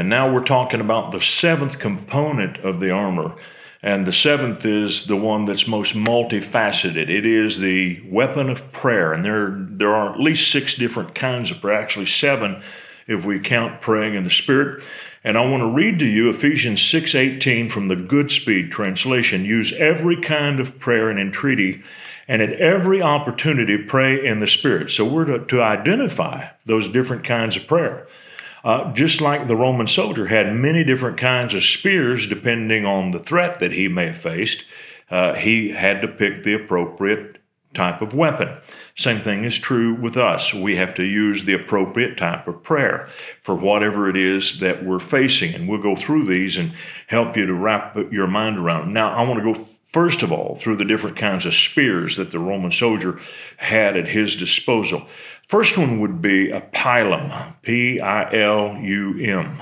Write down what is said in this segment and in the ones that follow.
And now we're talking about the seventh component of the armor. And the seventh is the one that's most multifaceted. It is the weapon of prayer. And there, there are at least six different kinds of prayer, actually, seven if we count praying in the Spirit. And I want to read to you Ephesians 6:18 from the Goodspeed translation. Use every kind of prayer and entreaty, and at every opportunity pray in the Spirit. So we're to, to identify those different kinds of prayer. Uh, just like the Roman soldier had many different kinds of spears depending on the threat that he may have faced, uh, he had to pick the appropriate type of weapon. Same thing is true with us. We have to use the appropriate type of prayer for whatever it is that we're facing. And we'll go through these and help you to wrap your mind around. Now, I want to go first of all through the different kinds of spears that the Roman soldier had at his disposal. First one would be a pilum, P I L U M.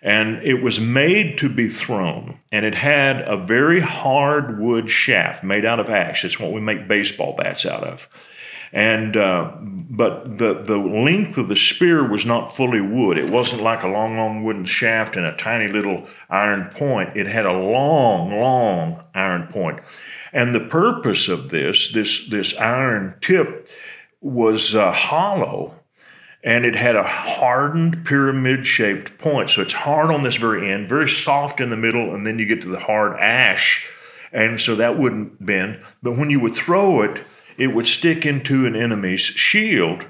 And it was made to be thrown, and it had a very hard wood shaft made out of ash. It's what we make baseball bats out of. And uh, but the the length of the spear was not fully wood. It wasn't like a long, long wooden shaft and a tiny little iron point. It had a long, long iron point. And the purpose of this, this this iron tip, was uh, hollow and it had a hardened pyramid shaped point. So it's hard on this very end, very soft in the middle, and then you get to the hard ash. And so that wouldn't bend. But when you would throw it, it would stick into an enemy's shield.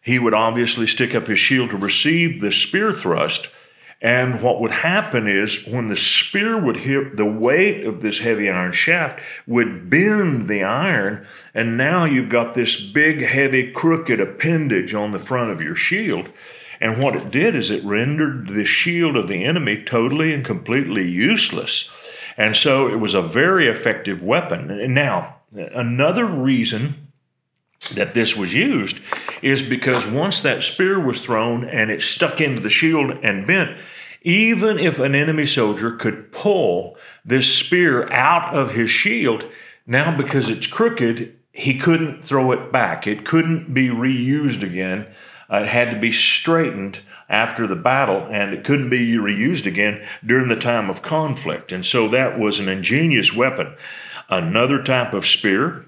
He would obviously stick up his shield to receive the spear thrust. And what would happen is when the spear would hit, the weight of this heavy iron shaft would bend the iron. And now you've got this big, heavy, crooked appendage on the front of your shield. And what it did is it rendered the shield of the enemy totally and completely useless. And so it was a very effective weapon. And now, another reason that this was used is because once that spear was thrown and it stuck into the shield and bent, even if an enemy soldier could pull this spear out of his shield, now because it's crooked, he couldn't throw it back. It couldn't be reused again. Uh, it had to be straightened after the battle, and it couldn't be reused again during the time of conflict. And so that was an ingenious weapon. Another type of spear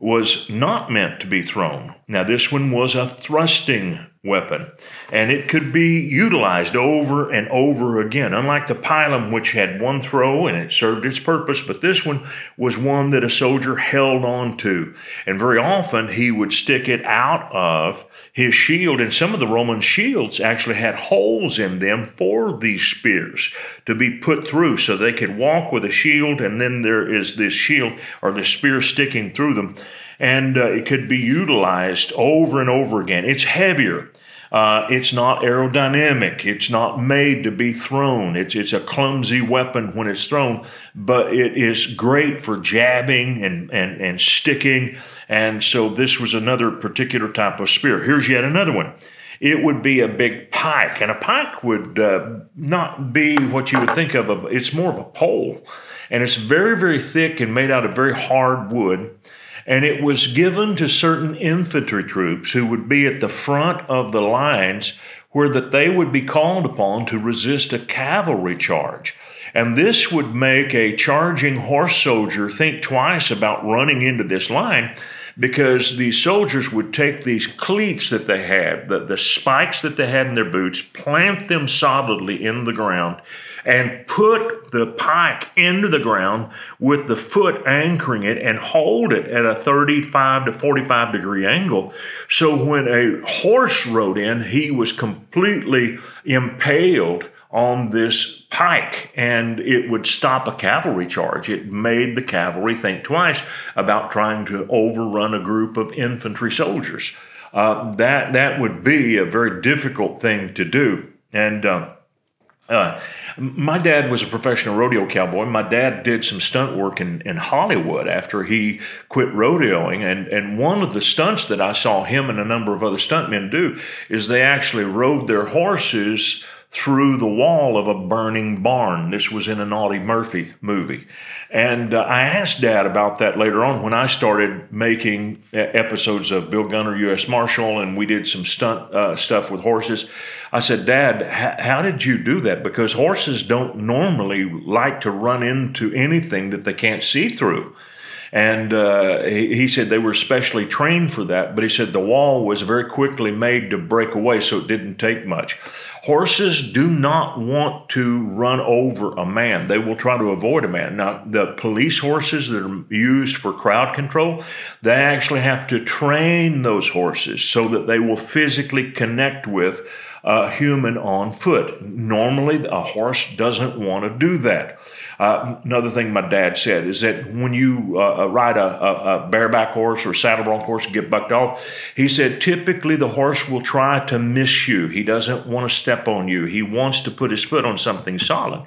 was not meant to be thrown. Now, this one was a thrusting weapon, and it could be utilized over and over again. Unlike the pilum, which had one throw and it served its purpose, but this one was one that a soldier held on to. And very often he would stick it out of his shield, and some of the Roman shields actually had holes in them for these spears to be put through so they could walk with a shield, and then there is this shield or the spear sticking through them and uh, it could be utilized over and over again. It's heavier. Uh, it's not aerodynamic. It's not made to be thrown. It's, it's a clumsy weapon when it's thrown, but it is great for jabbing and, and, and sticking. And so this was another particular type of spear. Here's yet another one. It would be a big pike, and a pike would uh, not be what you would think of. It's more of a pole, and it's very, very thick and made out of very hard wood and it was given to certain infantry troops who would be at the front of the lines where that they would be called upon to resist a cavalry charge. And this would make a charging horse soldier think twice about running into this line because these soldiers would take these cleats that they had, the, the spikes that they had in their boots, plant them solidly in the ground, and put the pike into the ground with the foot anchoring it and hold it at a 35 to 45 degree angle. So when a horse rode in, he was completely impaled on this pike and it would stop a cavalry charge. It made the cavalry think twice about trying to overrun a group of infantry soldiers. Uh, that, that would be a very difficult thing to do. And uh, Uh, my dad was a professional rodeo cowboy. My dad did some stunt work in, in Hollywood after he quit rodeoing. And, and one of the stunts that I saw him and a number of other stuntmen do is they actually rode their horses through the wall of a burning barn. This was in an Audie Murphy movie. And uh, I asked Dad about that later on when I started making episodes of Bill Gunner, U.S. Marshal, and we did some stunt uh, stuff with horses. I said, Dad, how did you do that? Because horses don't normally like to run into anything that they can't see through. And uh, he, he, said they were specially trained for that, but he said the wall was very quickly made to break away, so it didn't take much. Horses do not want to run over a man. They will try to avoid a man. Now, the police horses that are used for crowd control, they actually have to train those horses so that they will physically connect with a human on foot. Normally, a horse doesn't want to do that. Uh, another thing my dad said is that when you uh, uh ride a, a, a, bareback horse or saddle bronc horse and get bucked off, he said typically the horse will try to miss you. He doesn't want to step on you. He wants to put his foot on something solid.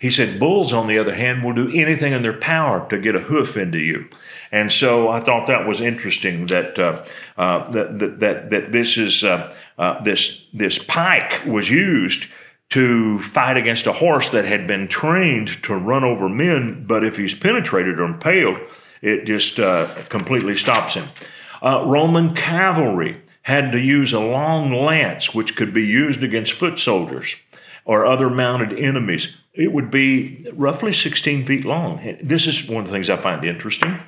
He said bulls, on the other hand, will do anything in their power to get a hoof into you. And so I thought that was interesting that uh, uh, that, that, that that this is uh, uh this this pike was used to fight against a horse that had been trained to run over men, but if he's penetrated or impaled, it just uh, completely stops him. Uh, Roman cavalry had to use a long lance, which could be used against foot soldiers or other mounted enemies. It would be roughly 16 feet long. This is one of the things I find interesting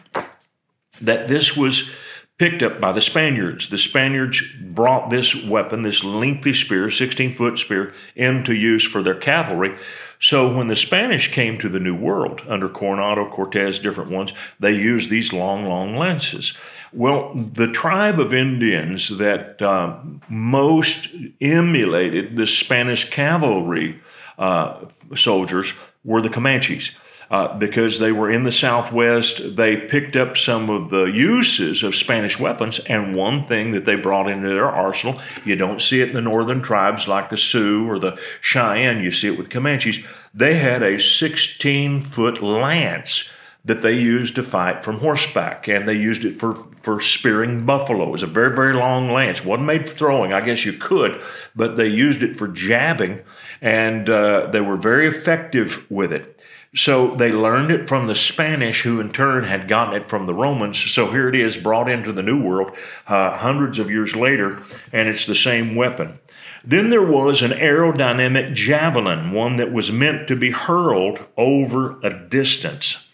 that this was picked up by the Spaniards. The Spaniards brought this weapon, this lengthy spear, 16 foot spear, into use for their cavalry. So when the Spanish came to the New World under Coronado, Cortez, different ones, they used these long, long lances. Well, the tribe of Indians that uh, most emulated the Spanish cavalry uh, soldiers were the Comanches uh, because they were in the Southwest. They picked up some of the uses of Spanish weapons, and one thing that they brought into their arsenal, you don't see it in the northern tribes like the Sioux or the Cheyenne, you see it with Comanches. They had a 16 foot lance that they used to fight from horseback, and they used it for, for spearing buffalo. It was a very, very long lance. wasn't made for throwing. I guess you could, but they used it for jabbing, and uh, they were very effective with it. So they learned it from the Spanish, who in turn had gotten it from the Romans. So here it is, brought into the New World uh, hundreds of years later, and it's the same weapon. Then there was an aerodynamic javelin, one that was meant to be hurled over a distance.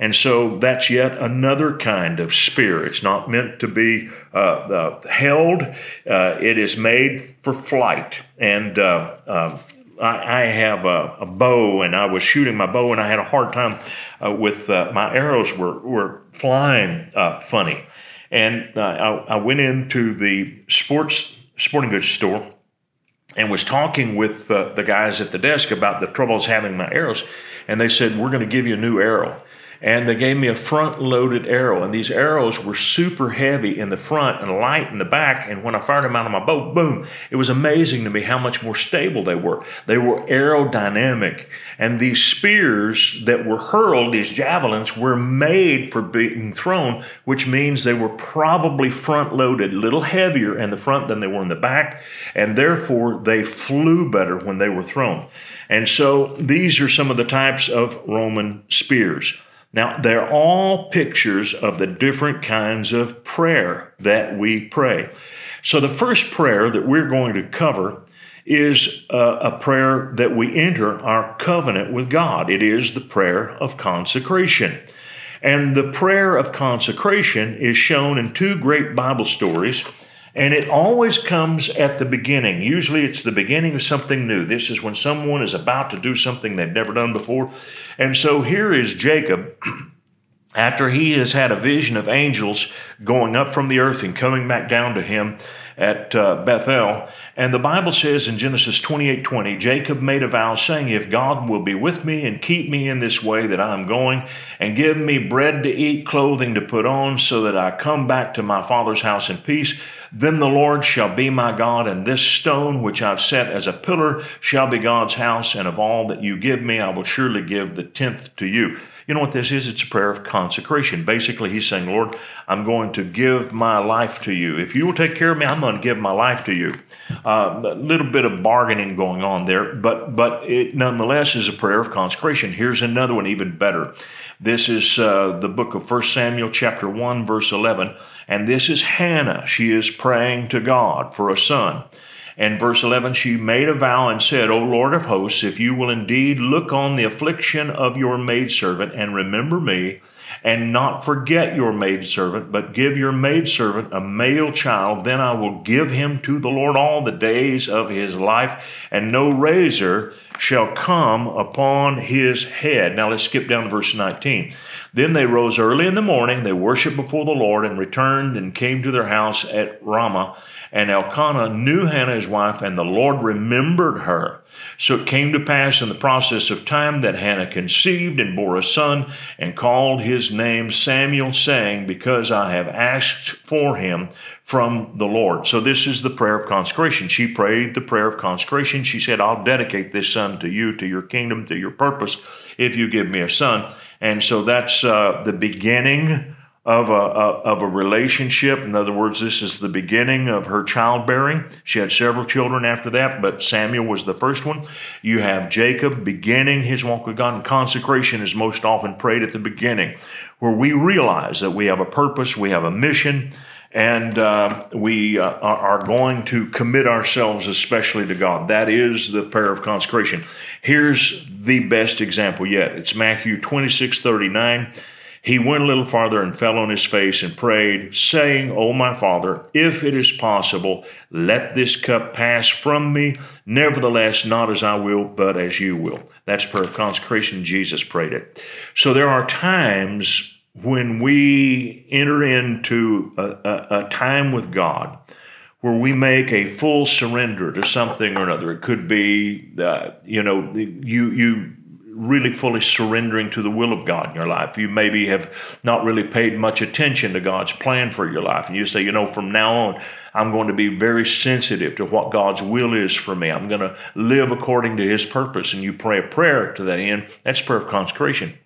And so that's yet another kind of spear. It's not meant to be uh, uh, held, uh, it is made for flight. And uh, uh, I, have a, a, bow and I was shooting my bow and I had a hard time uh, with uh, my arrows were, were flying uh, funny. And uh, I, I, went into the sports sporting goods store and was talking with the guys at the desk about the troubles having my arrows. And they said, We're going to give you a new arrow and they gave me a front loaded arrow and these arrows were super heavy in the front and light in the back and when i fired them out of my bow boom it was amazing to me how much more stable they were. They were aerodynamic and these spears that were hurled these javelins were made for being thrown which means they were probably front loaded a little heavier in the front than they were in the back and therefore they flew better when they were thrown. And so these are some of the types of roman spears now, they're all pictures of the different kinds of prayer that we pray. So, the first prayer that we're going to cover is a, a, prayer that we enter our covenant with God. It is the prayer of consecration. And the prayer of consecration is shown in two great Bible stories and it always comes at the beginning. Usually it's the beginning of something new. This is when someone is about to do something they've never done before. And so here is Jacob. After he has had a vision of angels going up from the earth and coming back down to him, at uh, Bethel. And the Bible says in Genesis 28 20, Jacob made a vow saying, If God will be with me and keep me in this way that I am going, and give me bread to eat, clothing to put on, so that I come back to my father's house in peace, then the Lord shall be my God, and this stone which I've set as a pillar shall be God's house, and of all that you give me, I will surely give the tenth to you. You know what this is? It's a prayer of consecration. Basically, he's saying, Lord, I'm going to give my life to you. If you will take care of me, I'm going to give my life to you. Uh, a little bit of bargaining going on there, but but it nonetheless is a prayer of consecration. Here's another one, even better. This is uh, the book of 1 Samuel, chapter 1, verse 11. And this is Hannah. She is praying to God for a son. And verse 11, she made a vow and said, O Lord of hosts, if you will indeed look on the affliction of your maidservant and remember me, and not forget your maidservant, but give your maidservant a male child, then I will give him to the Lord all the days of his life, and no razor shall come upon his head. Now let's skip down to verse 19. Then they rose early in the morning, they worshiped before the Lord, and returned and came to their house at Ramah. And Elkanah knew Hannah his wife, and the Lord remembered her. So it came to pass in the process of time that Hannah conceived and bore a son, and called his name Samuel, saying, Because I have asked for him from the Lord. So this is the prayer of consecration. She prayed the prayer of consecration. She said, I'll dedicate this son to you, to your kingdom, to your purpose, if you give me a son. And so that's uh, the beginning of a, of a relationship. In other words, this is the beginning of her childbearing. She had several children after that, but Samuel was the first one. You have Jacob beginning his walk with God, and consecration is most often prayed at the beginning, where we realize that we have a purpose, we have a mission, and uh, we uh, are going to commit ourselves especially to God. That is the prayer of consecration. Here's the best example yet. It's Matthew 26 39. He went a little farther and fell on his face and prayed, saying, O my Father, if it is possible, let this cup pass from me. Nevertheless, not as I will, but as you will. That's prayer of consecration. Jesus prayed it. So there are times when we enter into a, a, a time with God where we make a full surrender to something or another. It could be, uh, you know, you you really fully surrendering to the will of God in your life. You maybe have not really paid much attention to God's plan for your life. And you say, you know, from now on, I'm going to be very sensitive to what God's will is for me. I'm going to live according to His purpose. And you pray a prayer to that end. That's prayer of consecration.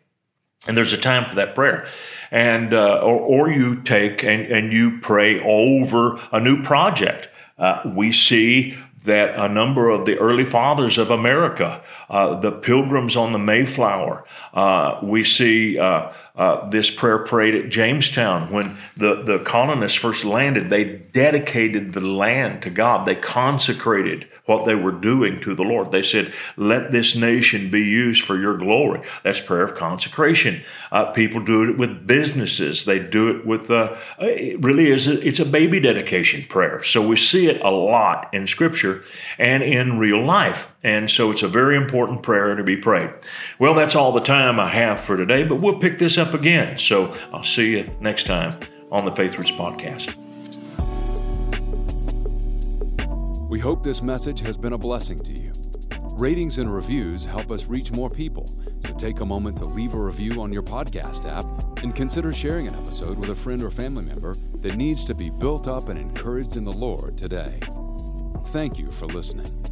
And there's a time for that prayer. And, uh, or, or you take and, and you pray over a new project. Uh, we see that a number of the early fathers of America, uh, the pilgrims on the Mayflower, uh, we see uh, uh, this prayer prayed at Jamestown when the, the colonists first landed. They dedicated the land to God, they consecrated what they were doing to the Lord. They said, Let this nation be used for your glory. That's prayer of consecration. Uh, people do it with businesses, they do it with, uh, it really is, a, it's a baby dedication prayer. So we see it a lot in Scripture and in real life. And so it's a very important prayer to be prayed. Well, that's all the time I have for today, but we'll pick this up again. So I'll see you next time on the Faith Roots Podcast. We hope this message has been a blessing to you. Ratings and reviews help us reach more people, so take a moment to leave a review on your podcast app and consider sharing an episode with a friend or family member that needs to be built up and encouraged in the Lord today. Thank you for listening.